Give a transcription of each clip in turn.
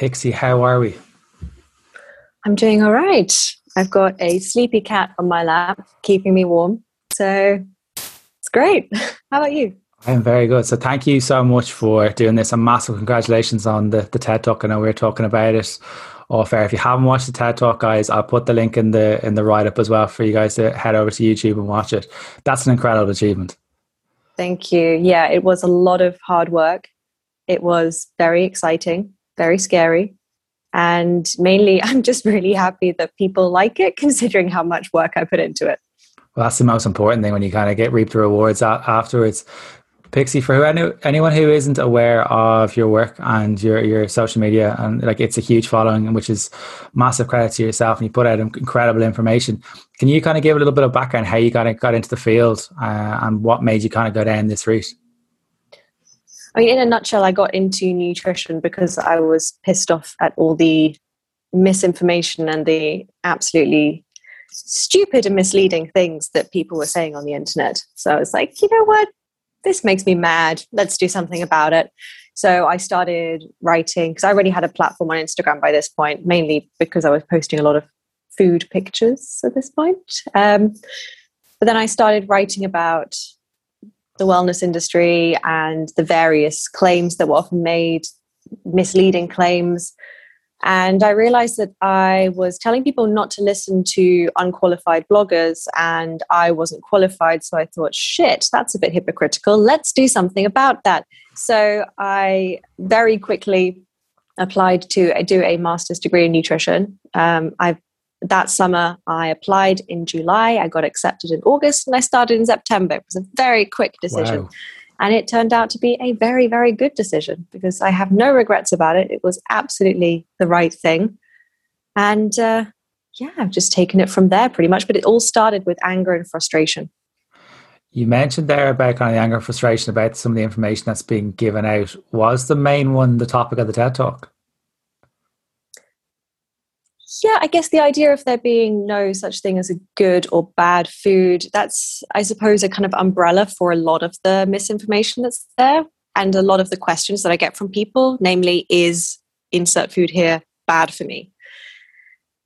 Pixie, how are we? I'm doing all right. I've got a sleepy cat on my lap, keeping me warm. So it's great. How about you? I am very good. So thank you so much for doing this. And massive congratulations on the, the TED Talk. I know we are talking about it off air. If you haven't watched the TED Talk, guys, I'll put the link in the in the write up as well for you guys to head over to YouTube and watch it. That's an incredible achievement. Thank you. Yeah, it was a lot of hard work. It was very exciting, very scary. And mainly, I'm just really happy that people like it, considering how much work I put into it. Well, that's the most important thing when you kind of get reap the rewards afterwards. Pixie, for who, anyone who isn't aware of your work and your, your social media, and like it's a huge following, which is massive credit to yourself, and you put out incredible information. Can you kind of give a little bit of background how you got got into the field uh, and what made you kind of go down this route? I mean, in a nutshell, I got into nutrition because I was pissed off at all the misinformation and the absolutely stupid and misleading things that people were saying on the internet. So I was like, you know what? this makes me mad. Let's do something about it. So I started writing because I already had a platform on Instagram by this point, mainly because I was posting a lot of food pictures at this point. Um, but then I started writing about the wellness industry and the various claims that were often made, misleading claims, and I realized that I was telling people not to listen to unqualified bloggers, and I wasn't qualified. So I thought, shit, that's a bit hypocritical. Let's do something about that. So I very quickly applied to do a master's degree in nutrition. Um, I that summer I applied in July. I got accepted in August, and I started in September. It was a very quick decision. Wow. And it turned out to be a very, very good decision because I have no regrets about it. It was absolutely the right thing. And uh, yeah, I've just taken it from there pretty much. But it all started with anger and frustration. You mentioned there about kind of the anger and frustration about some of the information that's being given out. Was the main one the topic of the TED Talk? Yeah, I guess the idea of there being no such thing as a good or bad food, that's, I suppose, a kind of umbrella for a lot of the misinformation that's there and a lot of the questions that I get from people, namely, is insert food here bad for me?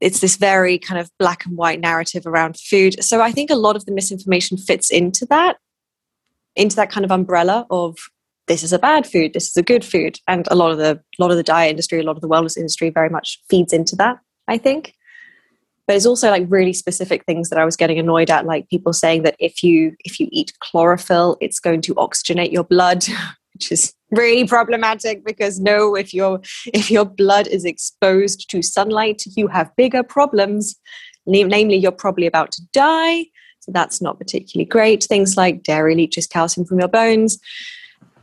It's this very kind of black and white narrative around food. So I think a lot of the misinformation fits into that, into that kind of umbrella of this is a bad food, this is a good food. And a lot of the a lot of the diet industry, a lot of the wellness industry very much feeds into that. I think. But it's also like really specific things that I was getting annoyed at, like people saying that if you if you eat chlorophyll, it's going to oxygenate your blood, which is really problematic because no, if your if your blood is exposed to sunlight, you have bigger problems. Namely, you're probably about to die. So that's not particularly great. Things like dairy leaches calcium from your bones.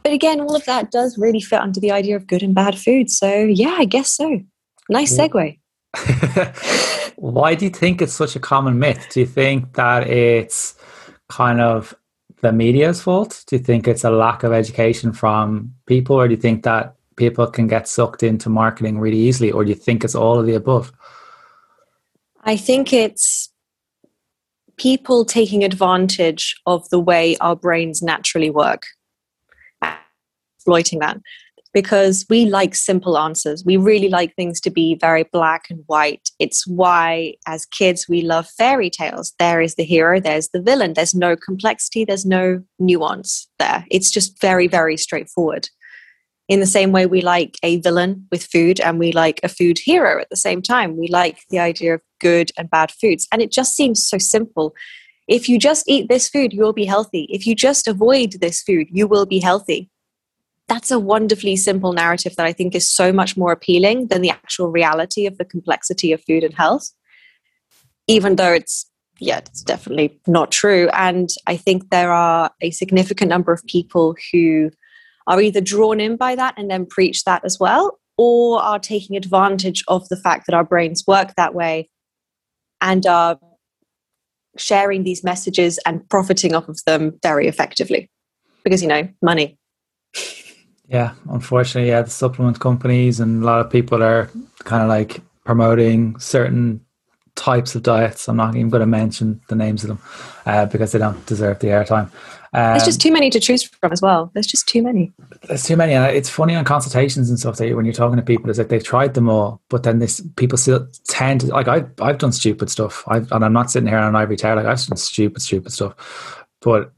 But again, all of that does really fit under the idea of good and bad food. So yeah, I guess so. Nice segue. Why do you think it's such a common myth? Do you think that it's kind of the media's fault? Do you think it's a lack of education from people, or do you think that people can get sucked into marketing really easily, or do you think it's all of the above? I think it's people taking advantage of the way our brains naturally work, exploiting that because we like simple answers. We really like things to be very black and white. It's why, as kids, we love fairy tales. There is the hero, there's the villain. There's no complexity, there's no nuance there. It's just very, very straightforward. In the same way, we like a villain with food and we like a food hero at the same time. We like the idea of good and bad foods. And it just seems so simple. If you just eat this food, you'll be healthy. If you just avoid this food, you will be healthy that's a wonderfully simple narrative that I think is so much more appealing than the actual reality of the complexity of food and health. Even though it's, yeah, it's definitely not true. And I think there are a significant number of people who are either drawn in by that and then preach that as well, or are taking advantage of the fact that our brains work that way and are sharing these messages and profiting off of them very effectively. Because, you know, money. Yeah, unfortunately, yeah, the supplement companies and a lot of people are kind of like promoting certain types of diets. I'm not even going to mention the names of them uh, because they don't deserve the airtime. Um, There's just too many to choose from as well. There's just too many. There's too many, and it's funny on consultations and stuff that when you're talking to people, it's like they've tried them all, but then this people still tend to like I've I've done stupid stuff. I've and I'm not sitting here on an ivory tower like I've done stupid, stupid stuff, but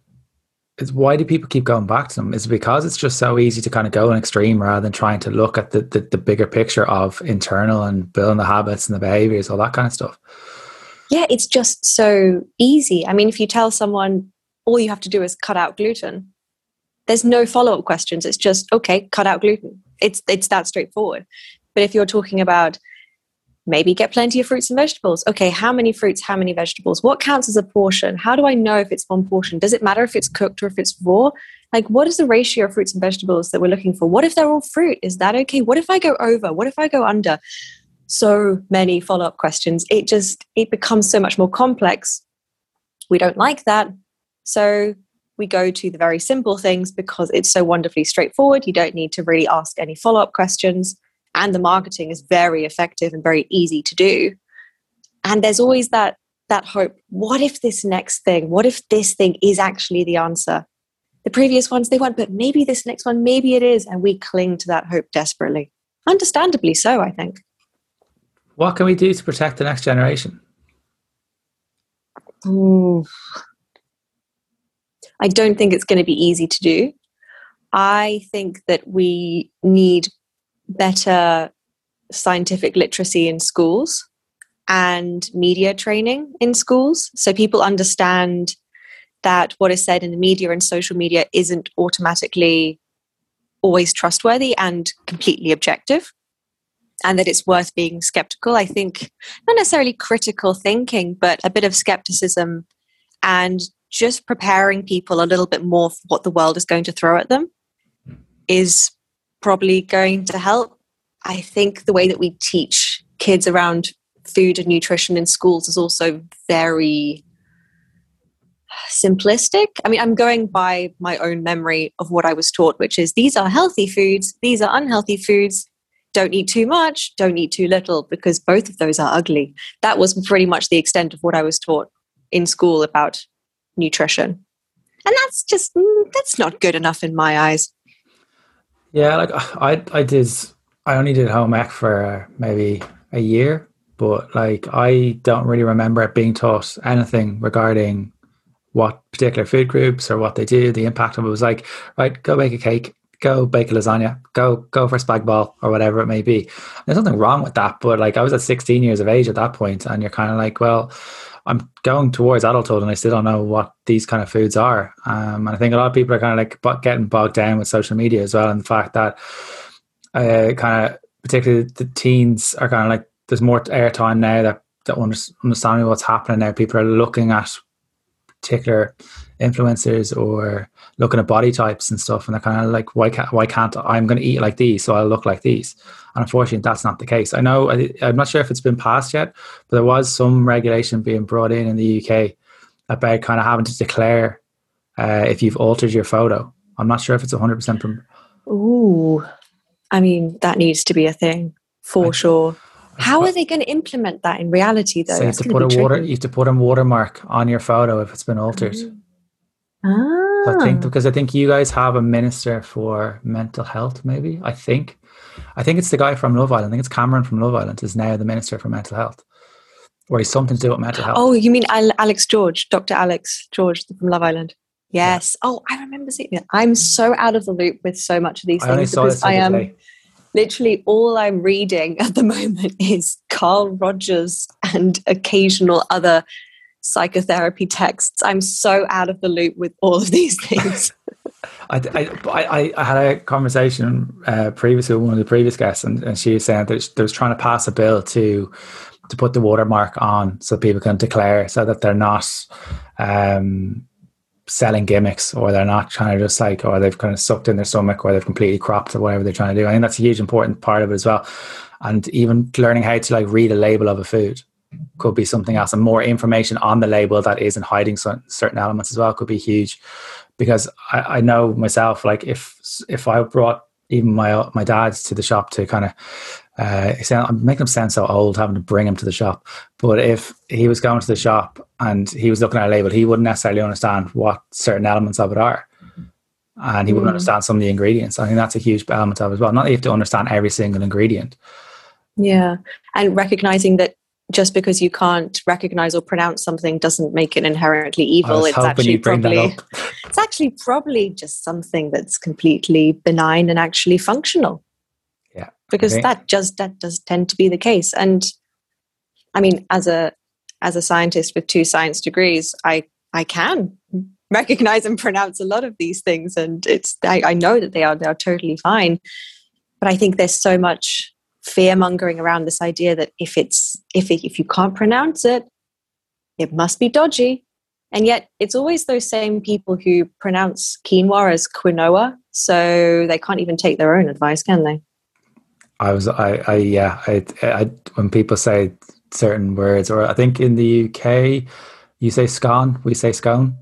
it's why do people keep going back to them? Is it because it's just so easy to kind of go an extreme rather than trying to look at the, the, the bigger picture of internal and building the habits and the behaviors, all that kind of stuff? Yeah, it's just so easy. I mean, if you tell someone all you have to do is cut out gluten, there's no follow up questions. It's just, okay, cut out gluten. It's, it's that straightforward. But if you're talking about maybe get plenty of fruits and vegetables. Okay, how many fruits, how many vegetables? What counts as a portion? How do I know if it's one portion? Does it matter if it's cooked or if it's raw? Like, what is the ratio of fruits and vegetables that we're looking for? What if they're all fruit? Is that okay? What if I go over? What if I go under? So many follow up questions. It just, it becomes so much more complex. We don't like that. So we go to the very simple things because it's so wonderfully straightforward. You don't need to really ask any follow up questions and the marketing is very effective and very easy to do. And there's always that that hope what if this next thing what if this thing is actually the answer? The previous ones they weren't but maybe this next one maybe it is and we cling to that hope desperately. Understandably so i think. What can we do to protect the next generation? Ooh. i don't think it's going to be easy to do. I think that we need better scientific literacy in schools and media training in schools. So people understand that what is said in the media and social media isn't automatically always trustworthy and completely objective and that it's worth being skeptical. I think not necessarily critical thinking but a bit of skepticism and just preparing people a little bit more for what the world is going to throw at them hmm. is probably going to help. I think the way that we teach kids around food and nutrition in schools is also very simplistic. I mean, I'm going by my own memory of what I was taught, which is these are healthy foods, these are unhealthy foods. Don't eat too much, don't eat too little, because both of those are ugly. That was pretty much the extent of what I was taught in school about nutrition. And that's just, mm, that's not good enough in my eyes. Yeah, like I, I did. I only did home ec for maybe a year, but like I don't really remember it being taught anything regarding what particular food groups or what they do, the impact of it. it was like, right, go bake a cake, go bake a lasagna, go go for a spag bol or whatever it may be. There's nothing wrong with that, but like I was at 16 years of age at that point, and you're kind of like, well, I'm going towards adulthood and I still don't know what these kind of foods are. Um, and I think a lot of people are kind of like getting bogged down with social media as well, and the fact that uh, kind of particularly the teens are kind of like there's more airtime now that that understanding what's happening now. People are looking at particular influencers or looking at body types and stuff, and they're kind of like, why can't why can't I'm going to eat like these, so I'll look like these. And unfortunately, that's not the case. I know I, am not sure if it's been passed yet, but there was some regulation being brought in in the UK about kind of having to declare uh, if you've altered your photo. I'm not sure if it's 100 percent. From ooh, I mean that needs to be a thing for I, sure. How are they going to implement that in reality, though? So you have to put a water. You have to put a watermark on your photo if it's been altered. Mm. Ah. I think because I think you guys have a minister for mental health, maybe. I think. I think it's the guy from Love Island. I think it's Cameron from Love Island is now the minister for mental health, or he's something to do with mental health. Oh, you mean Alex George, Dr. Alex George from Love Island? Yes. Yeah. Oh, I remember seeing it. I'm so out of the loop with so much of these things because I am literally all I'm reading at the moment is Carl Rogers and occasional other psychotherapy texts. I'm so out of the loop with all of these things. I, I, I, had a conversation uh, previously with one of the previous guests, and, and she was saying that they was trying to pass a bill to to put the watermark on so people can declare so that they're not um, selling gimmicks or they're not trying to just like or they've kind of sucked in their stomach or they've completely cropped or whatever they're trying to do. I think that's a huge important part of it as well. And even learning how to like read a label of a food could be something else and more information on the label that isn't hiding certain elements as well could be huge because I, I know myself like if if I brought even my my dad's to the shop to kind of uh, sound, I'm making him sound so old having to bring him to the shop. But if he was going to the shop and he was looking at a label, he wouldn't necessarily understand what certain elements of it are. And he wouldn't Mm. understand some of the ingredients. I think that's a huge element of it as well. Not that you have to understand every single ingredient. Yeah. And recognizing that just because you can't recognize or pronounce something doesn't make it inherently evil. It's actually probably it's actually probably just something that's completely benign and actually functional. Yeah, Because think- that just that does tend to be the case. And I mean, as a as a scientist with two science degrees, I I can recognize and pronounce a lot of these things and it's I, I know that they are they are totally fine. But I think there's so much fear mongering around this idea that if it's if it, if you can't pronounce it, it must be dodgy. And yet, it's always those same people who pronounce quinoa as quinoa, so they can't even take their own advice, can they? I was, I, I yeah, I, I, when people say certain words, or I think in the UK, you say scone, we say scone.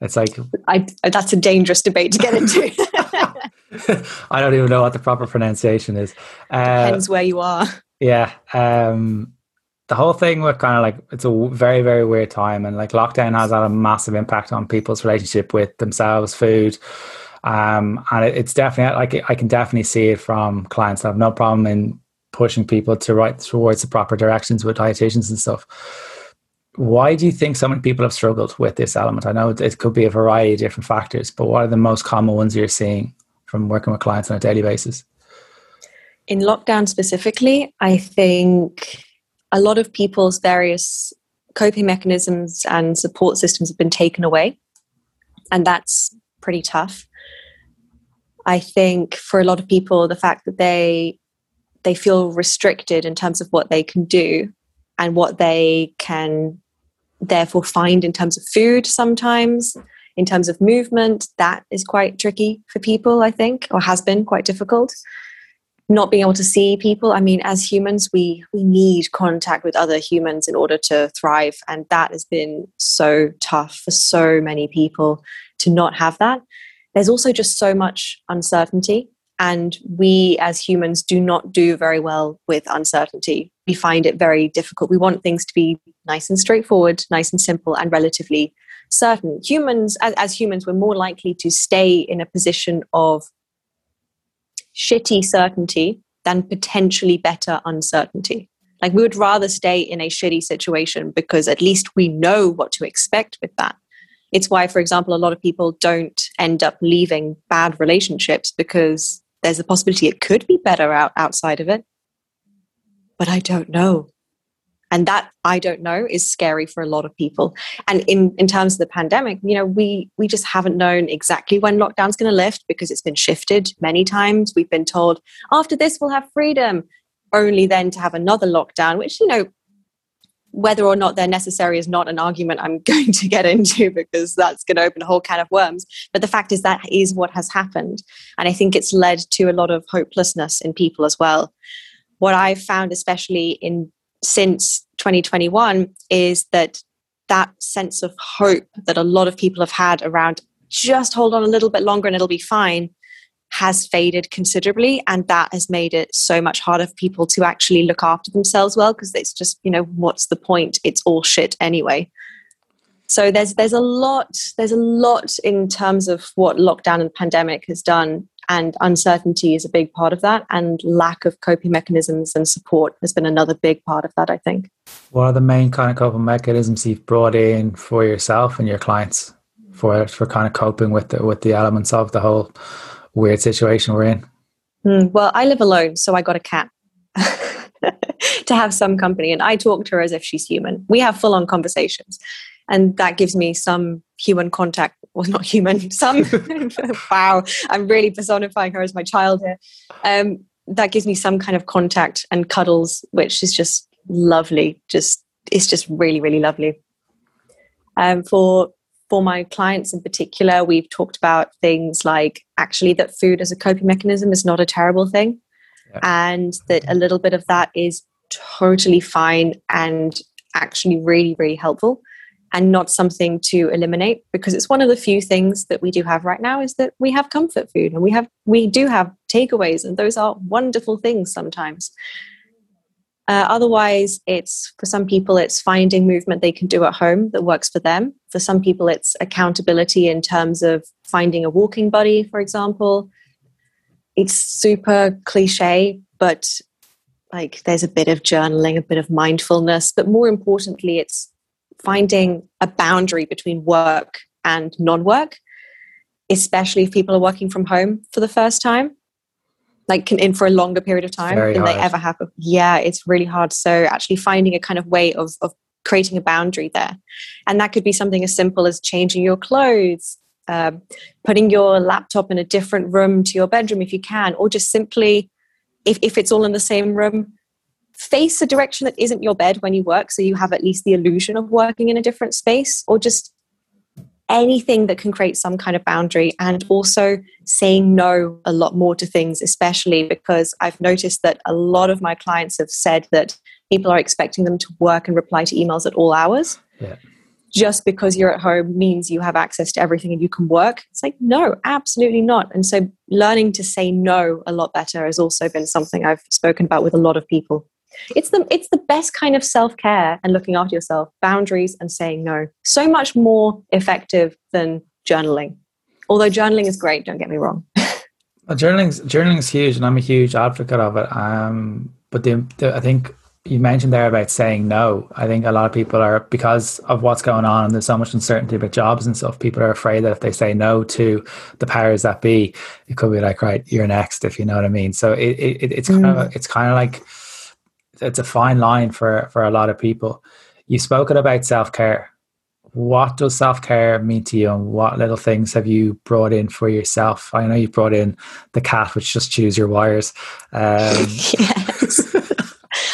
It's like, I, that's a dangerous debate to get into. I don't even know what the proper pronunciation is. Uh, Depends where you are. yeah. Um, the whole thing with kind of like, it's a very, very weird time. And like lockdown has had a massive impact on people's relationship with themselves, food. Um, and it, it's definitely, like, I can definitely see it from clients. I have no problem in pushing people to right towards the proper directions with dietitians and stuff. Why do you think so many people have struggled with this element? I know it, it could be a variety of different factors, but what are the most common ones you're seeing from working with clients on a daily basis? In lockdown specifically, I think a lot of people's various coping mechanisms and support systems have been taken away. And that's pretty tough. I think for a lot of people, the fact that they they feel restricted in terms of what they can do and what they can therefore find in terms of food sometimes in terms of movement that is quite tricky for people i think or has been quite difficult. Not being able to see people i mean as humans we we need contact with other humans in order to thrive and that has been so tough for so many people to not have that. There's also just so much uncertainty and we as humans do not do very well with uncertainty. We find it very difficult. We want things to be nice and straightforward nice and simple and relatively certain humans as, as humans we're more likely to stay in a position of shitty certainty than potentially better uncertainty. Like we would rather stay in a shitty situation because at least we know what to expect with that. It's why for example a lot of people don't end up leaving bad relationships because there's a possibility it could be better out outside of it. But i don't know and that i don't know is scary for a lot of people and in in terms of the pandemic you know we we just haven't known exactly when lockdown's going to lift because it's been shifted many times we've been told after this we'll have freedom only then to have another lockdown which you know whether or not they're necessary is not an argument I'm going to get into because that's going to open a whole can of worms. But the fact is that is what has happened. And I think it's led to a lot of hopelessness in people as well. What I've found, especially in since 2021, is that that sense of hope that a lot of people have had around just hold on a little bit longer and it'll be fine has faded considerably and that has made it so much harder for people to actually look after themselves well because it's just you know what's the point? It's all shit anyway. So there's there's a lot there's a lot in terms of what lockdown and pandemic has done and uncertainty is a big part of that and lack of coping mechanisms and support has been another big part of that i think. What are the main kind of coping mechanisms you've brought in for yourself and your clients for for kind of coping with the with the elements of the whole weird situation we're in? Hmm, well i live alone so i got a cat to have some company and i talk to her as if she's human. We have full on conversations and that gives me some human contact. Well not human some wow i'm really personifying her as my child here. Um, that gives me some kind of contact and cuddles which is just lovely. Just it's just really really lovely. Um, for for my clients in particular we've talked about things like actually that food as a coping mechanism is not a terrible thing Yeah. and that a little bit of that is totally fine and actually really really helpful and not something to eliminate because it's one of the few things that we do have right now is that we have comfort food and we have we do have takeaways and those are wonderful things sometimes. Uh, otherwise it's for some people it's finding movement they can do at home that works for them. For some people it's accountability in terms of finding a walking buddy for example. It's super cliche but like there's a bit of journaling a bit of mindfulness but more importantly it's finding a boundary between work and non work, especially if people are working from home for the first time, like in for a longer period of time Very than hard. they ever have. Yeah, it's really hard. So actually finding a kind of way of, of creating a boundary there. And that could be something as simple as changing your clothes, uh, putting your laptop in a different room to your bedroom if you can, or just simply, if, if it's all in the same room, face a direction that isn't your bed when you work so you have at least the illusion of working in a different space or just anything that can create some kind of boundary and also saying no a lot more to things especially because i've noticed that a lot of my clients have said that people are expecting them to work and reply to emails at all hours. Yeah. just because you're at home means you have access to everything and you can work? It's like no absolutely not. And so learning to say no a lot better has also been something i've spoken about with a lot of people it's the it's the best kind of self-care and looking after yourself boundaries and saying no so much more effective than journaling although journaling is great don't get me wrong Well, journaling's journaling's huge, and I'm a huge advocate of it. Um, but the, the, I think you mentioned there about saying no. I think a lot of people are because of what's going on, and there's so much uncertainty about jobs and stuff. People are afraid that if they say no to the powers that be, it could be like, right, you're next, if you know what I mean. So it, it it's kind Mm. of it's kind of like it's a fine line for for a lot of people. You've spoken about self care. What does self care mean to you, and what little things have you brought in for yourself? I know you brought in the cat, which just chews your wires. Um, yes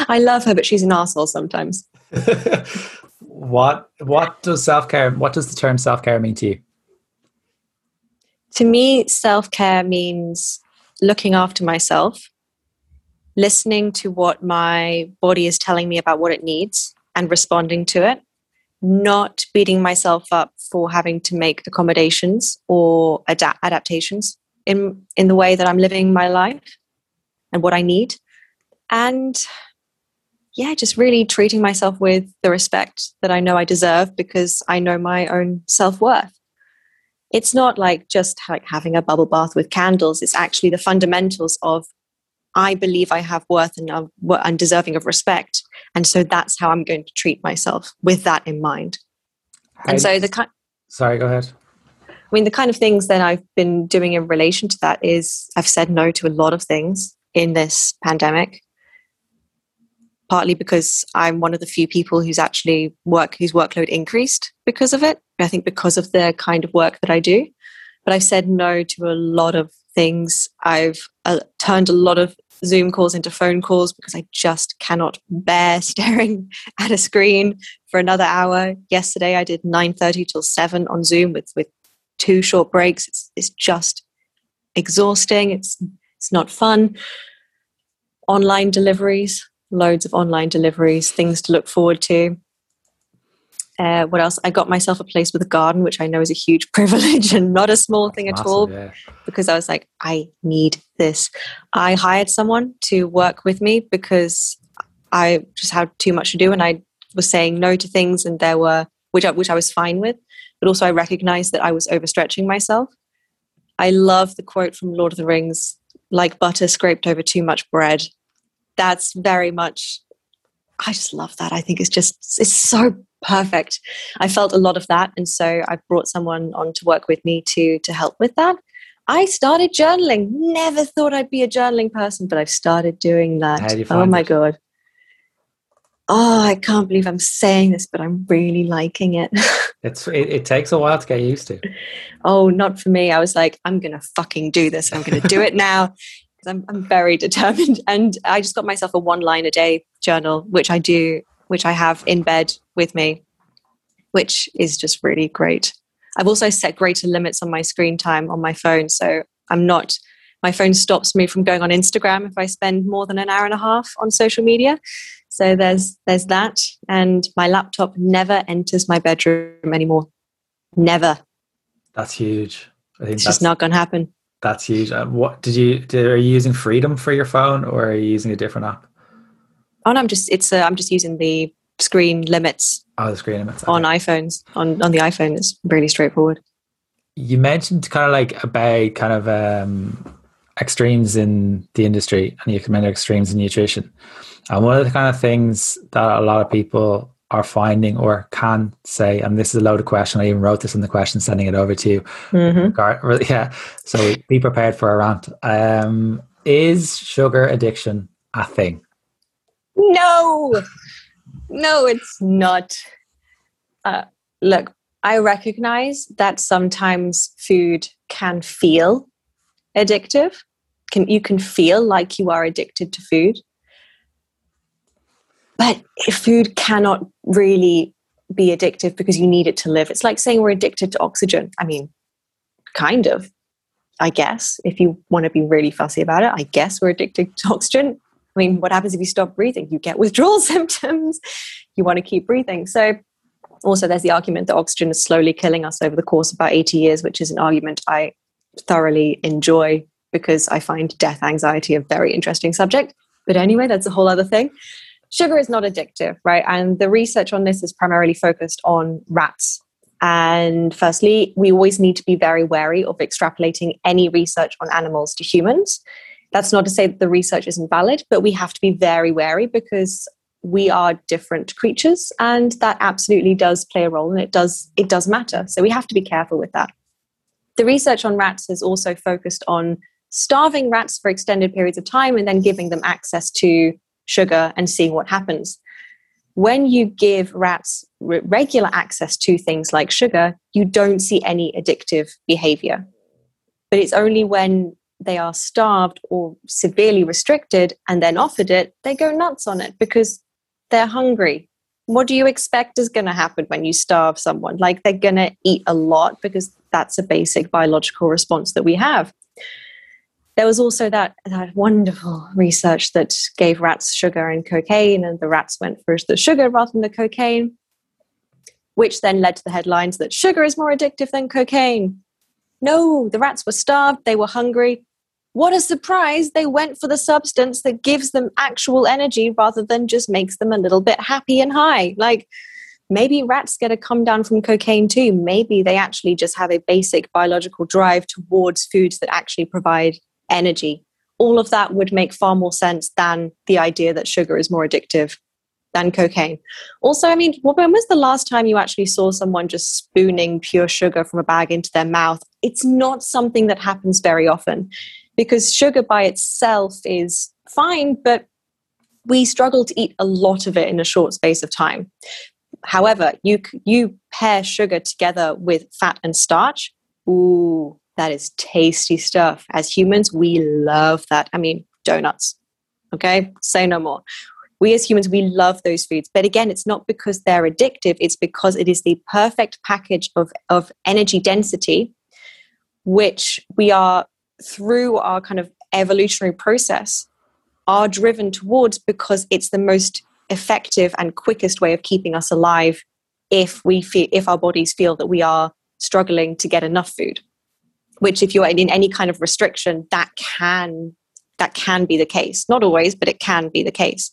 i love her but she's an asshole sometimes what what does self care? What does the term self care mean to you? to me self-care means looking after myself listening to what my body is telling me about what it needs and responding to it not beating myself up for having to make accommodations or adapt adaptations in in the way that I'm living my life and what I need. And yeah just really treating myself with the respect that I know I deserve because I know my own self-worth. It's not like just like having a bubble bath with candles. It's actually the fundamentals of i believe i have worth and uh, i'm I'm deserving of respect and so that's how i'm going to treat myself with that in mind How- and so the kind sorry, go ahead. I mean, the kind of things that I've been doing in relation to that is I've said no to a lot of things in this pandemic. Partly because I'm one of the few people who's actually work whose workload increased because of it. I think because of the kind of work that I do. But I've said no to a lot of things. I've uh, turned a lot of Zoom calls into phone calls because I just cannot bear staring at a screen for another hour. Yesterday I did 9:30 till 7 on Zoom with with two short breaks. It's it's just exhausting. It's it's not fun. Online deliveries, loads of online deliveries, things to look forward to. Uh, what else? I got myself a place with a garden, which I know is a huge privilege and not a small thing at Massive, all yeah. because I was like, I need this. I hired someone to work with me because I just had too much to do and I was saying no to things and there were which I, which I was fine with, but also I recognized that I was overstretching myself. I love the quote from Lord of the Rings, like butter scraped over too much bread. That's very much I just love that. I think it's just it's so perfect. I felt a lot of that and so I brought someone on to work with me to to help with that. I started journaling. Never thought I'd be a journaling person, but I've started doing that. How do you oh my it? god. Oh, I can't believe I'm saying this, but I'm really liking it. It's it, it takes a while to get used to. oh, not for me. I was like, I'm gonna fucking do this. I'm gonna do it now because I'm I'm very determined. And I just got myself a one line a day journal, which I do, which I have in bed with me, which is just really great. I've also set greater limits on my screen time on my phone, so I'm not. My phone stops me from going on Instagram if I spend more than an hour and a half on social media. So there's there's that, and my laptop never enters my bedroom anymore. Never. That's huge. I think it's just not going to happen. That's huge. Uh, what did you? Did, are you using Freedom for your phone, or are you using a different app? Oh no, I'm just it's uh, I'm just using the screen limits. Oh, the screen limits okay. on iPhones. On on the iPhone, it's really straightforward. You mentioned kind of like about kind of um, extremes in the industry, and you commend extremes in nutrition. And one of the kind of things that a lot of people are finding or can say, and this is a loaded question. I even wrote this in the question, sending it over to you. Mm-hmm. Yeah. So be prepared for a rant. Um, is sugar addiction a thing? No, no, it's not. Uh, look, I recognize that sometimes food can feel addictive. Can you can feel like you are addicted to food, but food cannot really be addictive because you need it to live. It's like saying we're addicted to oxygen. I mean, kind of. I guess if you want to be really fussy about it, I guess we're addicted to oxygen. I mean, what happens if you stop breathing? You get withdrawal symptoms. You want to keep breathing. So, also, there's the argument that oxygen is slowly killing us over the course of about 80 years, which is an argument I thoroughly enjoy because I find death anxiety a very interesting subject. But anyway, that's a whole other thing. Sugar is not addictive, right? And the research on this is primarily focused on rats. And firstly, we always need to be very wary of extrapolating any research on animals to humans that's not to say that the research isn't valid, but we have to be very wary because we are different creatures and that absolutely does play a role and it does it does matter. So we have to be careful with that. The research on rats has also focused on starving rats for extended periods of time and then giving them access to sugar and seeing what happens. When you give rats re- regular access to things like sugar, you don't see any addictive behavior. But it's only when they are starved or severely restricted and then offered it, they go nuts on it because they're hungry. What do you expect is going to happen when you starve someone? Like they're going to eat a lot because that's a basic biological response that we have. There was also that, that wonderful research that gave rats sugar and cocaine, and the rats went for the sugar rather than the cocaine, which then led to the headlines that sugar is more addictive than cocaine. No, the rats were starved, they were hungry, what a surprise they went for the substance that gives them actual energy rather than just makes them a little bit happy and high. Like maybe rats get a come down from cocaine too. Maybe they actually just have a basic biological drive towards foods that actually provide energy all of that would make far more sense than the idea that sugar is more addictive than cocaine. Also, I mean, when was the last time you actually saw someone just spooning pure sugar from a bag into their mouth? It's not something that happens very often because sugar by itself is fine, but we struggle to eat a lot of it in a short space of time. However, you you pair sugar together with fat and starch. Ooh, that is tasty stuff. As humans, we love that. I mean, donuts. Okay, say no more. We as humans, we love those foods. But again, it's not because they're addictive, it's because it is the perfect package of, of energy density, which we are through our kind of evolutionary process are driven towards because it's the most effective and quickest way of keeping us alive if we feel if our bodies feel that we are struggling to get enough food which if you're in any kind of restriction that can that can be the case not always but it can be the case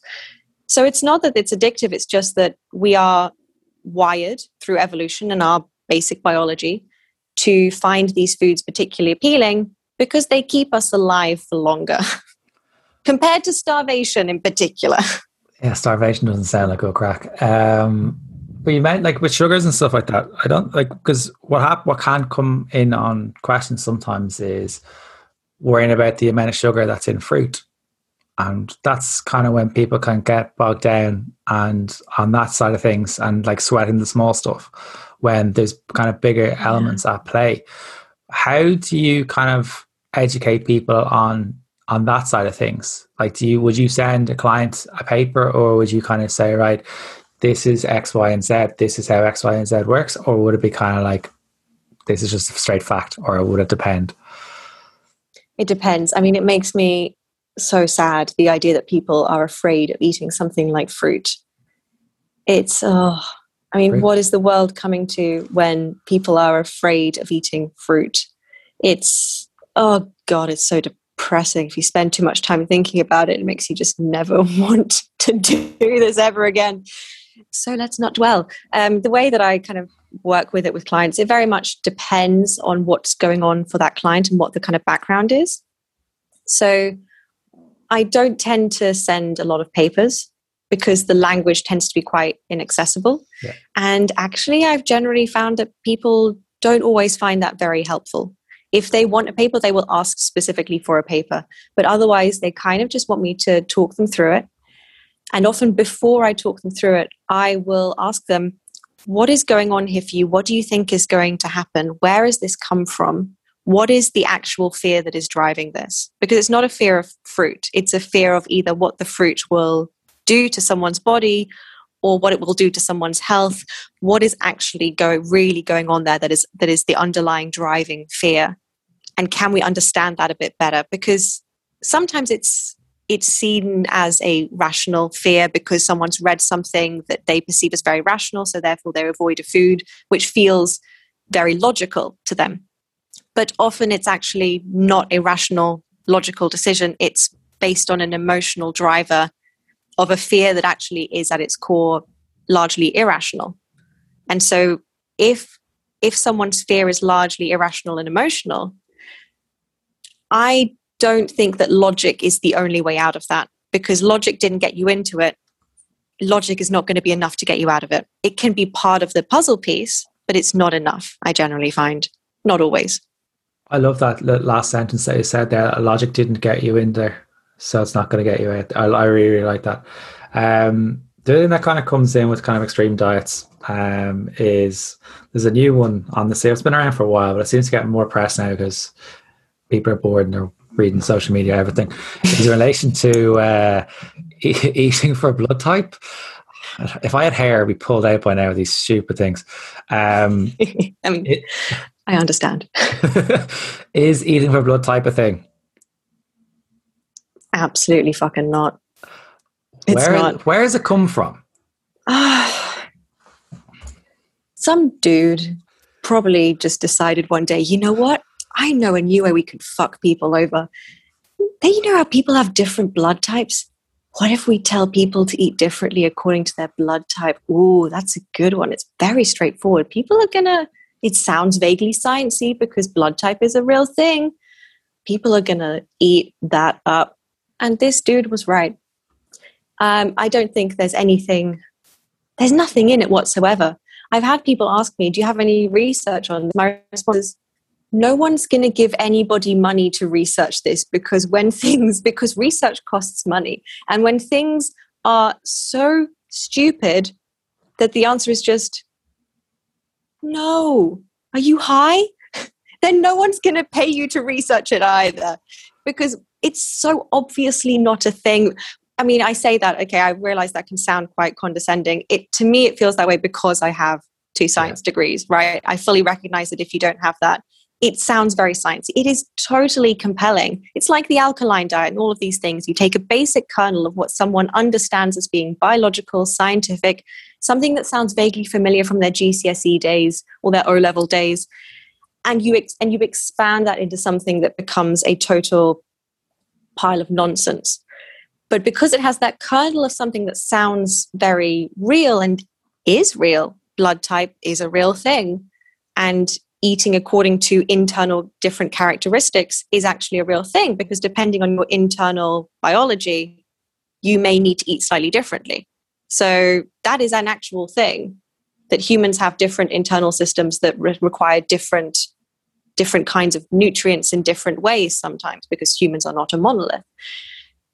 so it's not that it's addictive it's just that we are wired through evolution and our basic biology to find these foods particularly appealing because they keep us alive for longer compared to starvation in particular. Yeah, starvation doesn't sound like a crack. Um, but you meant like with sugars and stuff like that. I don't like because what hap- what can come in on questions sometimes is worrying about the amount of sugar that's in fruit. And that's kind of when people can get bogged down and on that side of things and like sweating the small stuff when there's kind of bigger elements yeah. at play. How do you kind of educate people on on that side of things? Like, do you would you send a client a paper, or would you kind of say, right, this is X, Y, and Z. This is how X, Y, and Z works, or would it be kind of like this is just a straight fact, or would it depend? It depends. I mean, it makes me so sad the idea that people are afraid of eating something like fruit. It's, oh, I mean, what is the world coming to when people are afraid of eating fruit? It's, oh God, it's so depressing. If you spend too much time thinking about it, it makes you just never want to do this ever again. So let's not dwell. Um, the way that I kind of work with it with clients, it very much depends on what's going on for that client and what the kind of background is. So I don't tend to send a lot of papers because the language tends to be quite inaccessible. Yeah. And actually, I've generally found that people don't always find that very helpful. If they want a paper, they will ask specifically for a paper. But otherwise, they kind of just want me to talk them through it. And often, before I talk them through it, I will ask them, What is going on here for you? What do you think is going to happen? Where has this come from? what is the actual fear that is driving this? Because it's not a fear of fruit, it's a fear of either what the fruit will do to someone's body or what it will do to someone's health. What is actually going really going on there that is that is the underlying driving fear? And can we understand that a bit better? Because sometimes it's it's seen as a rational fear because someone's read something that they perceive as very rational, so therefore they avoid a food which feels very logical to them but often it's actually not a rational, logical decision. It's based on an emotional driver of a fear that actually is at its core largely irrational. And so if if someone's fear is largely irrational and emotional, I don't think that logic is the only way out of that because logic didn't get you into it. Logic is not going to be enough to get you out of it. It can be part of the puzzle piece, but it's not enough, I generally find. Not always. I love that last sentence that you said there. Logic didn't get you in there, so it's not going to get you out. I, I really, really like that. Um, the thing that kind of comes in with kind of extreme diets um, is there's a new one on the scene. It's been around for a while, but it seems to get more press now because people are bored and they're reading social media, everything. Is in relation to uh, e- eating for blood type. If I had hair, I'd be pulled out by now. These stupid things. Um, I mean, it, I understand. is eating for blood type a thing? Absolutely fucking not. It's where, not. Where does it come from? some dude probably just decided one day, you know what? I know a new way we could fuck people over. Hey, you know how people have different blood types? What if we tell people to eat differently according to their blood type? Ooh, that's a good one. It's very straightforward. People are gonna it sounds vaguely sciencey because blood type is a real thing. People are to eat that up. And this dude was right. Um, I don't think there's anything, there's nothing in it whatsoever. I've had people ask me, Do you have any research on this? My response is, no one's going to give anybody money to research this because when things because research costs money and when things are so stupid that the answer is just no. Are you high? then no one's going to pay you to research it either because it's so obviously not a thing. I mean, I say that, okay, I realize that can sound quite condescending. It to me it feels that way because I have two science yeah. degrees, right? I fully recognize that if you don't have that, it sounds very sciencey. It is totally compelling. It's like the alkaline diet and all of these things. You take a basic kernel of what someone understands as being biological, scientific, something that sounds vaguely familiar from their GCSE days or their O level days, and you ex- and you expand that into something that becomes a total pile of nonsense. But because it has that kernel of something that sounds very real and is real, blood type is a real thing, and eating according to internal different characteristics is actually a real thing because depending on your internal biology, you may need to eat slightly differently. So that is an actual thing that humans have different internal systems that re- require different different kinds of nutrients in different ways sometimes because humans are not a monolith.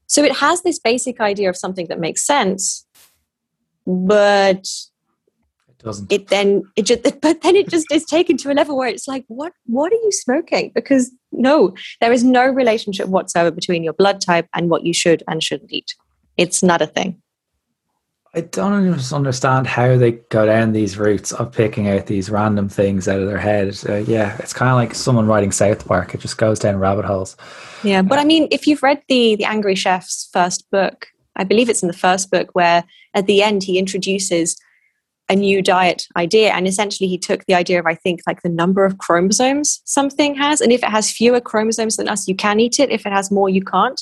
So it has this basic idea of something that makes sense, but doesn't it then it just but then it just is taken to a level where it's like what what are you smoking because no there is no relationship whatsoever between your blood type and what you should and shouldn't eat it's not a thing I don't understand how they go down these routes of picking out these random things out of their head. Uh, yeah, it's kind of like someone writing South Park. It just goes down rabbit holes. Yeah, but I mean, if you've read the the Angry Chef's first book, I believe it's in the first book where at the end he introduces a new diet idea. And essentially he took the idea of i think like the number of chromosomes something has. And if it has fewer chromosomes than us you can eat it. If it has more you can't.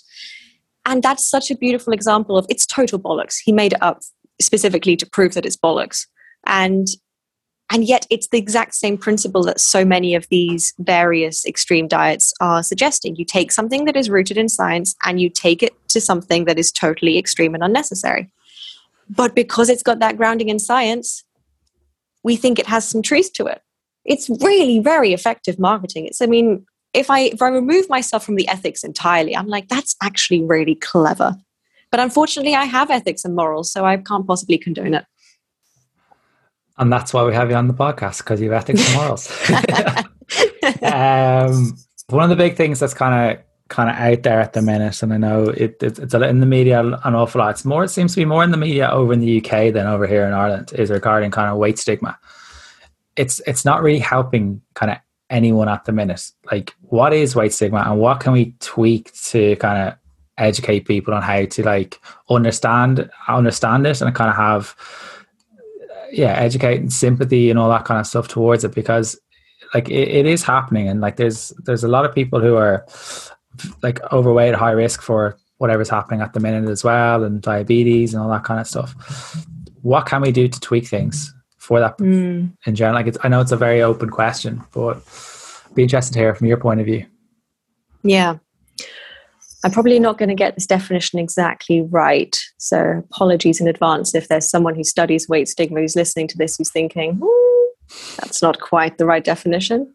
And that's such a beautiful example of it's total bollocks. He made it up specifically to prove that it's bollocks. And and yet it's the exact same principle that so many of these various extreme diets are suggesting. You take something that is rooted in science and you take it to something that is totally extreme and unnecessary but because it's got that grounding in science, we think it has some truth to it. It's really very effective marketing. It's, I mean, if I if I remove myself from the ethics entirely, I'm like, that's actually really clever. But unfortunately, I have ethics and morals, so I can't possibly condone it. And that's why we have you on the podcast because you have ethics and morals. um, one of the big things that's kind of kind of out there at the minute, and I know it, it, it's in the media an awful lot. It's more, it seems to be more in the media over in the UK than over here in Ireland. Is regarding kind of weight stigma. It's it's not really helping kind of anyone at the minute. Like, what is weight stigma, and what can we tweak to kind of educate people on how to like understand understand it and kind of have yeah educate and sympathy and all that kind of stuff towards it because like it, it is happening and like there's there's a lot of people who are like overweight, high risk for whatever's happening at the minute as well, and diabetes and all that kind of stuff. What can we do to tweak things for that mm. in general? Like, it's, I know it's a very open question, but be interested to hear from your point of view. Yeah. I'm probably not going to get this definition exactly right. So apologies in advance if there's someone who studies weight stigma who's listening to this who's thinking, that's not quite the right definition.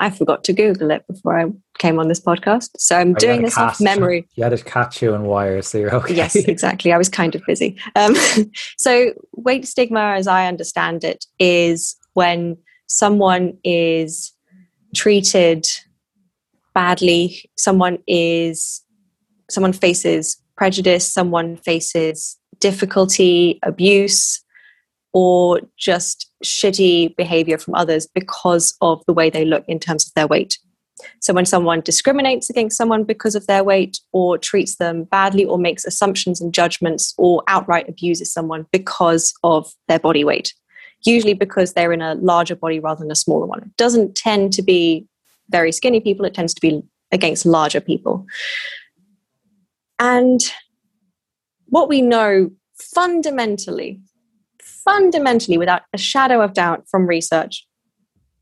I forgot to Google it before I came on this podcast. So I'm oh, doing this off memory. You had to catch you in wires, so you're okay. Yes, exactly. I was kind of busy. Um, so weight stigma, as I understand it, is when someone is treated badly, someone is someone faces prejudice, someone faces difficulty, abuse, or just shitty behavior from others because of the way they look in terms of their weight. So, when someone discriminates against someone because of their weight, or treats them badly, or makes assumptions and judgments, or outright abuses someone because of their body weight, usually because they're in a larger body rather than a smaller one. It doesn't tend to be very skinny people, it tends to be against larger people. And what we know fundamentally fundamentally, without a shadow of doubt from research,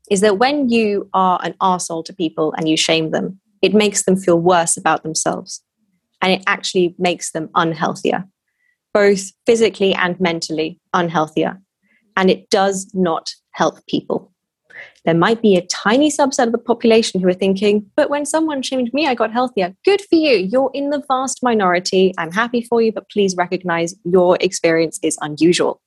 is that when you are an arsehole to people and you shame them, it makes them feel worse about themselves. And it actually makes them unhealthier, both physically and mentally unhealthier. And it does not help people. There might be a tiny subset of the population who are thinking, but when someone shamed me, I got healthier. Good for you. You're in the vast minority. I'm happy for you, but please recognize your experience is unusual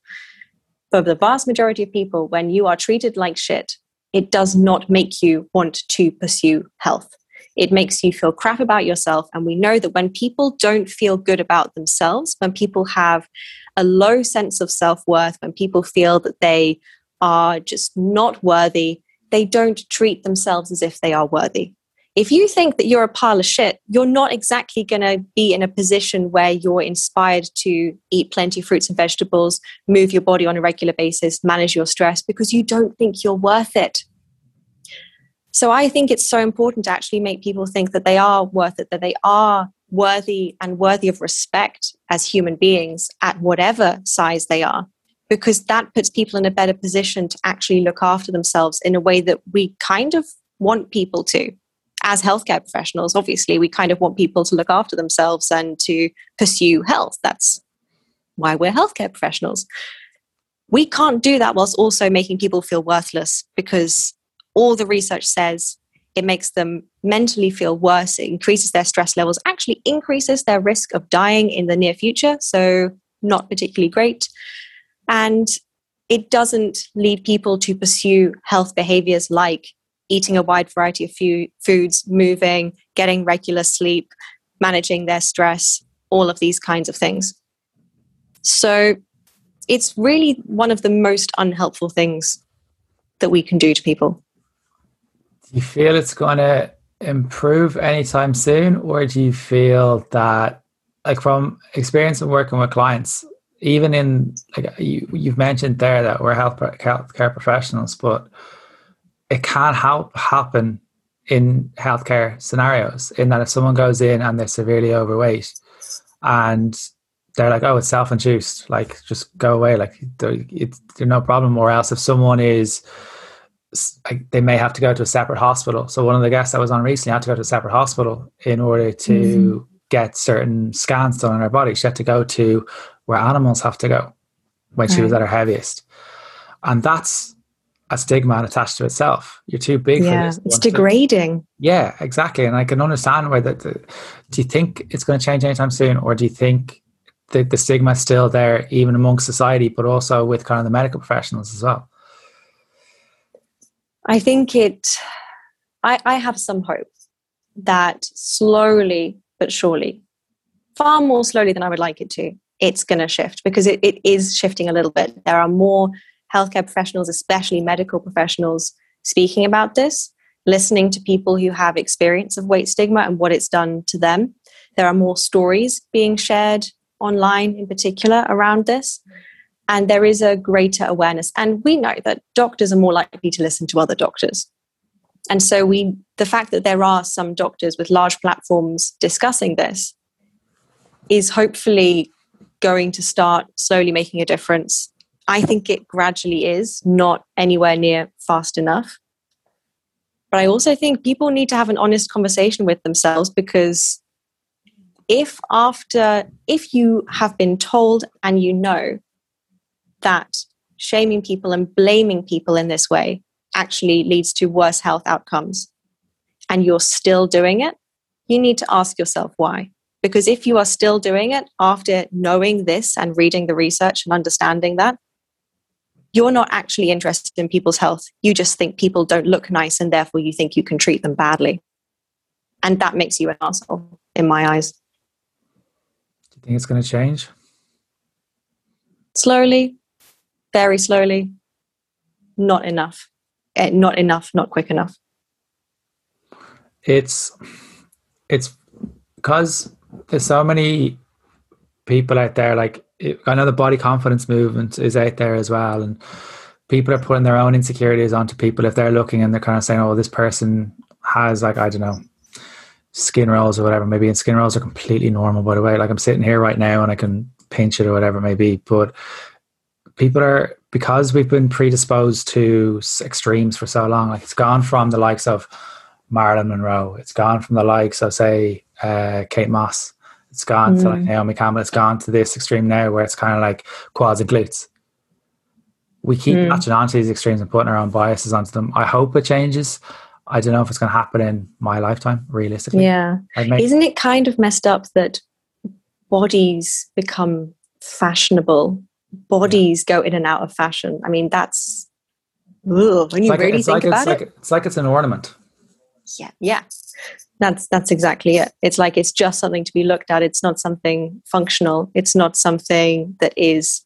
for the vast majority of people, when you are treated like shit, it does not make you want to pursue health. It makes you feel crap about yourself. And we know that when people don't feel good about themselves, when people have a low sense of self worth, when people feel that they are just not worthy, they don't treat themselves as if they are worthy if you think that you're a pile of shit, you're not exactly going to be in a position where you're inspired to eat plenty of fruits and vegetables, move your body on a regular basis, manage your stress because you don't think you're worth it. So I think it's so important to actually make people think that they are worth it, that they are worthy and worthy of respect as human beings at whatever size they are, because that puts people in a better position to actually look after themselves in a way that we kind of want people to as healthcare professionals, obviously, we kind of want people to look after themselves and to pursue health. That's why we're healthcare professionals. We can't do that whilst also making people feel worthless because all the research says it makes them mentally feel worse, it increases their stress levels, actually increases their risk of dying in the near future. So, not particularly great. And it doesn't lead people to pursue health behaviors like eating a wide variety of foods, moving, getting regular sleep, managing their stress, all of these kinds of things. So it's really one of the most unhelpful things that we can do to people. Do you feel it's going to improve anytime soon, or do you feel that, like from experience of working with clients, even in like you, you've mentioned there that we're health care professionals, but it can help happen in healthcare scenarios. In that, if someone goes in and they're severely overweight, and they're like, "Oh, it's self-induced," like just go away, like it's no problem. Or else, if someone is like, they may have to go to a separate hospital. So one of the guests I was on recently had to go to a separate hospital in order to mm-hmm. get certain scans done on her body. She had to go to where animals have to go when right. she was at her heaviest. And that's a stigma attached to itself. You're too big yeah, for this. It's degrading. To, yeah, exactly. And I can understand where that. Do you think it's going to change anytime soon, or do you think the, the stigma is still there, even amongst society, but also with kind of the medical professionals as well? I think it. I, I have some hope that slowly but surely, far more slowly than I would like it to, it's going to shift because it, it is shifting a little bit. There are more healthcare professionals, especially medical professionals, speaking about this, listening to people who have experience of weight stigma and what it's done to them. There are more stories being shared online, in particular, around this. And there is a greater awareness. And we know that doctors are more likely to listen to other doctors. And so we the fact that there are some doctors with large platforms discussing this is hopefully going to start slowly making a difference. I think it gradually is, not anywhere near fast enough. But I also think people need to have an honest conversation with themselves because if after, if you have been told and you know that shaming people and blaming people in this way actually leads to worse health outcomes and you're still doing it, you need to ask yourself why. Because if you are still doing it after knowing this and reading the research and understanding that, you're not actually interested in people's health. You just think people don't look nice and therefore you think you can treat them badly. And that makes you an asshole in my eyes. Do you think it's going to change? Slowly, very slowly, not enough. Eh, not enough, not quick enough. It's it's because there's so many people out there. Like I know the body confidence movement is out there as well, and people are putting their own insecurities onto people if they're looking and they're kind of saying, "Oh, this person has like I don't know." skin rolls or whatever maybe and skin rolls are completely normal by the way like i'm sitting here right now and i can pinch it or whatever it may be but people are because we've been predisposed to extremes for so long like it's gone from the likes of marilyn monroe it's gone from the likes of say uh, Kate Moss. It's gone mm. to like mm. Naomi Campbell. It's gone to this extreme now where it's kind of like quads and glutes. We keep mm. latching onto these extremes and putting our own biases onto them. I hope it changes. I don't know if it's going to happen in my lifetime, realistically. Yeah. Make- Isn't it kind of messed up that bodies become fashionable? Bodies yeah. go in and out of fashion. I mean, that's ugh, when you like, really think like about it. Like, it's like it's an ornament. Yeah, yeah. That's that's exactly it. It's like it's just something to be looked at. It's not something functional. It's not something that is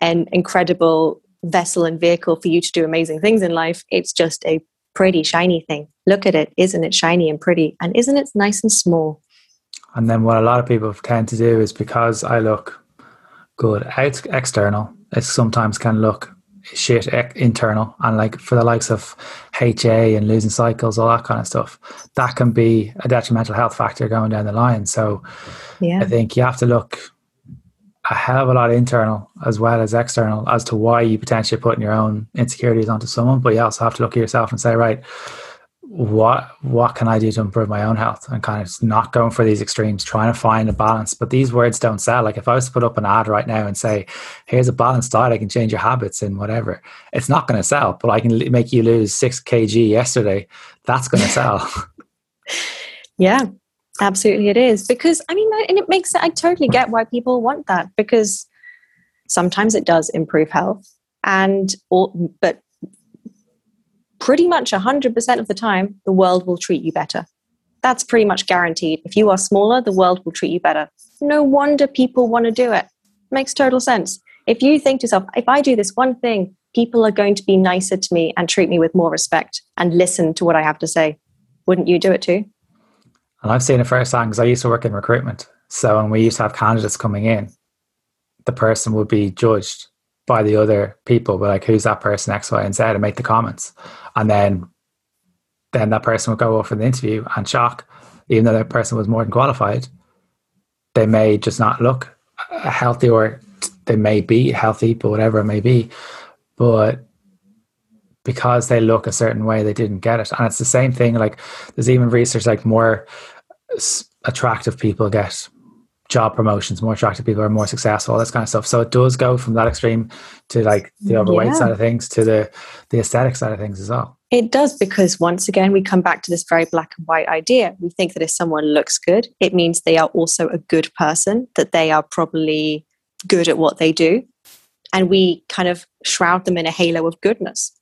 an incredible vessel and vehicle for you to do amazing things in life. It's just a pretty shiny thing. Look at it. Isn't it shiny and pretty? And isn't it nice and small? And then what a lot of people tend to do is because I look good out external, it sometimes can look shit internal and like for the likes of HA and losing cycles, all that kind of stuff, that can be a detrimental health factor going down the line. So yeah. I think you have to look a hell of a lot internal as well as external as to why you potentially putting your own insecurities onto someone, but you also have to look at yourself and say, right, what what can I do to improve my own health and kind of not going for these extremes, trying to find a balance. But these words don't sell. Like if I was to put up an ad right now and say, "Here's a balanced diet, I can change your habits and whatever," it's not going to sell. But I can make you lose six kg yesterday. That's going to sell. yeah, absolutely, it is because I mean, and it makes I totally get why people want that because sometimes it does improve health and all, but pretty much 100% of the time, the world will treat you better. That's pretty much guaranteed. If you are smaller, the world will treat you better. No wonder people want to do it. makes total sense. If you think to yourself, if I do this one thing, people are going to be nicer to me and treat me with more respect and listen to what I have to say, wouldn't you do it too? And I've seen it firsthand because I used to work in recruitment. So when we used to have candidates coming in, the person would be judged by the other people, but like who's that person X, Y, and Z, and make the comments, and then then that person would go off for the interview and shock, even though that person was more than qualified. They may just not look healthy, or they may be healthy, but whatever it may be, but because they look a certain way, they didn't get it. And it's the same thing. Like there's even research like more attractive people get job promotions, more attractive people are more successful, all this kind of stuff. So it does go from that extreme to like the mm, overweight yeah. side of things to the the aesthetic side of things as well. It does because once again we come back to this very black and white idea. We think that if someone looks good, it means they are also a good person, that they are probably good at what they do. And we kind of shroud them in a halo of goodness.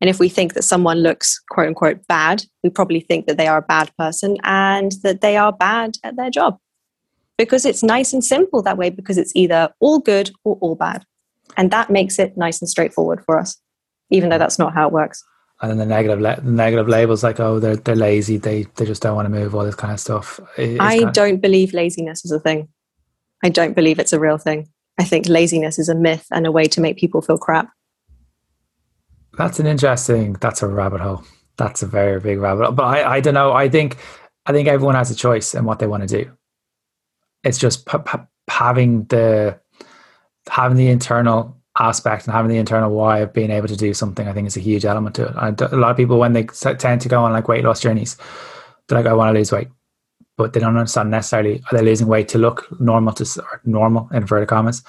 And if we think that someone looks quote unquote bad, we probably think that they are a bad person and that they are bad at their job because it's nice and simple that way because it's either all good or all bad. And that makes it nice and straightforward for us, even though that's not how it works. And then the negative, la- the negative labels like, oh, they're they're lazy, they they just don't want to move, all this kind of stuff. It's I kind of- don't believe laziness is a thing. I don't believe it's a real thing. I think laziness is a myth and a way to make people feel crap. That's an interesting. That's a rabbit hole. That's a very big rabbit hole. But I, I don't know. I think I think everyone has a choice in what they want to do it's just p- p- having the having the internal aspect and having the internal why of being able to do something, I think is a huge element to it. A lot of people, when they tend to go on like weight loss journeys, they're like, I want to lose weight, but they don't understand necessarily are they losing weight to look normal to or normal inverted commas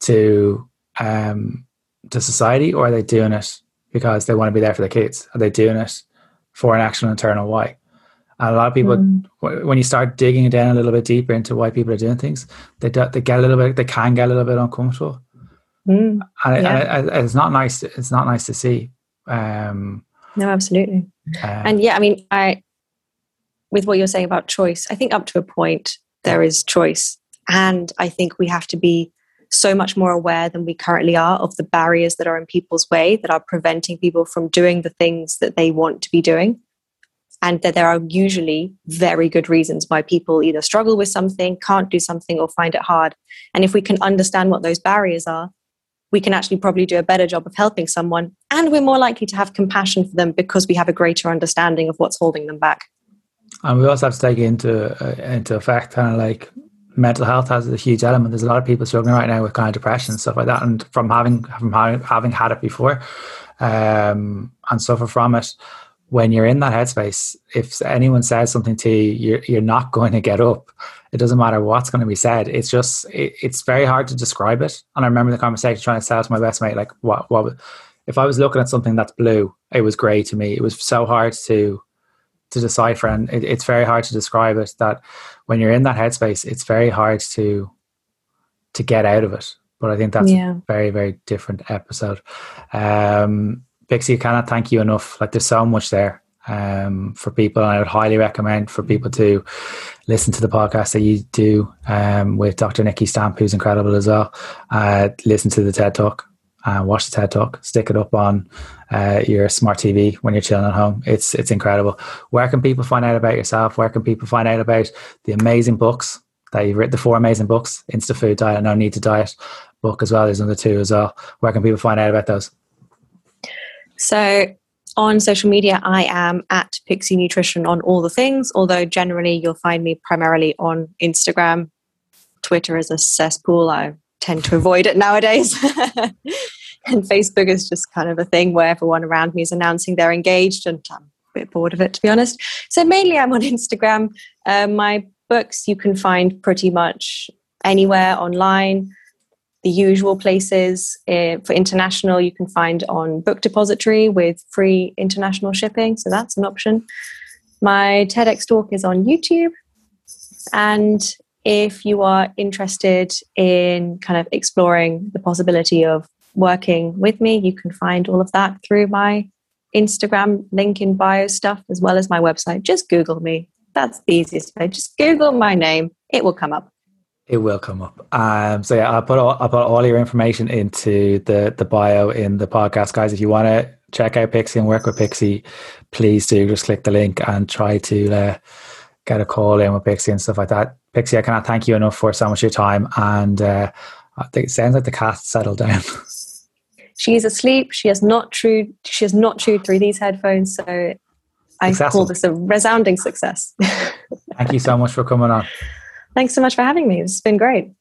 to um to society, or are they doing it because they want to be there for the kids? Are they doing it for an actual internal why? A lot of people, mm. when you start digging down a little bit deeper into why people are doing things, they do, they get a little bit, they can get a little bit uncomfortable, mm. and, yeah. and it, it's not nice. It's not nice to see. Um, no, absolutely. Uh, and yeah, I mean, I with what you're saying about choice, I think up to a point there is choice, and I think we have to be so much more aware than we currently are of the barriers that are in people's way that are preventing people from doing the things that they want to be doing and that there are usually very good reasons why people either struggle with something, can't do something, or find it hard. And if we can understand what those barriers are, we can actually probably do a better job of helping someone, and we're more likely to have compassion for them because we have a greater understanding of what's holding them back. And we also have to take into uh, into effect kind of like mental health has a huge element. There's a lot of people struggling right now with kind of depression and stuff like that, and from having from having, having had it before, um, and suffer from it when you're in that headspace, if anyone says something to you, you're, you're not going to get up. It doesn't matter what's going to be said. It's just, it, it's very hard to describe it. And I remember the conversation trying to tell to my best mate, like, what, what, if I was looking at something that's blue, it was grey to me. It was so hard to, to decipher. And it, it's very hard to describe it that when you're in that headspace, it's very hard to, to get out of it. But I think that's yeah. a very, very different episode. Um, Pixie, I cannot thank you enough. Like there's so much there um, for people, and I would highly recommend for people to listen to the podcast that you do um, with Dr. Nikki Stamp, who's incredible as well. Uh, listen to the TED Talk. Uh, watch the TED Talk. Stick it up on uh, your smart TV when you're chilling at home. It's it's incredible. Where can people find out about yourself? Where can people find out about the amazing books that you've written? The four amazing books: Insta Food Diet, No Need to Diet book as well. There's another two as well. Where can people find out about those? So on social media, I am at Pixie Nutrition on all the things, although generally you'll find me primarily on Instagram. Twitter is a cesspool. I tend to avoid it nowadays. and Facebook is just kind of a thing where everyone around me is announcing they're engaged, and I'm a bit bored of it, to be honest. So mainly I'm on Instagram. Uh, my books you can find pretty much anywhere online the usual places uh, for international you can find on book depository with free international shipping so that's an option. My tedx talk is on youtube and if you are interested in kind of exploring the possibility of working with me you can find all of that through my instagram link in bio stuff as well as my website. Just google me. That's the easiest way. Just google my name. It will come up It will come up. Um, so yeah, I'll put all, I'll put all your information into the the bio in the podcast, guys. If you want to check out Pixie and work with Pixie, please do just click the link and try to uh, get a call in with Pixie and stuff like that. Pixie, I cannot thank you enough for so much of your time. And uh, I think it sounds like the cat settled down. she is asleep. She has not chewed. She has not chewed through these headphones. So I Successful. call this a resounding success. Thank you so much for coming on. Thanks so much for having me. It's been great.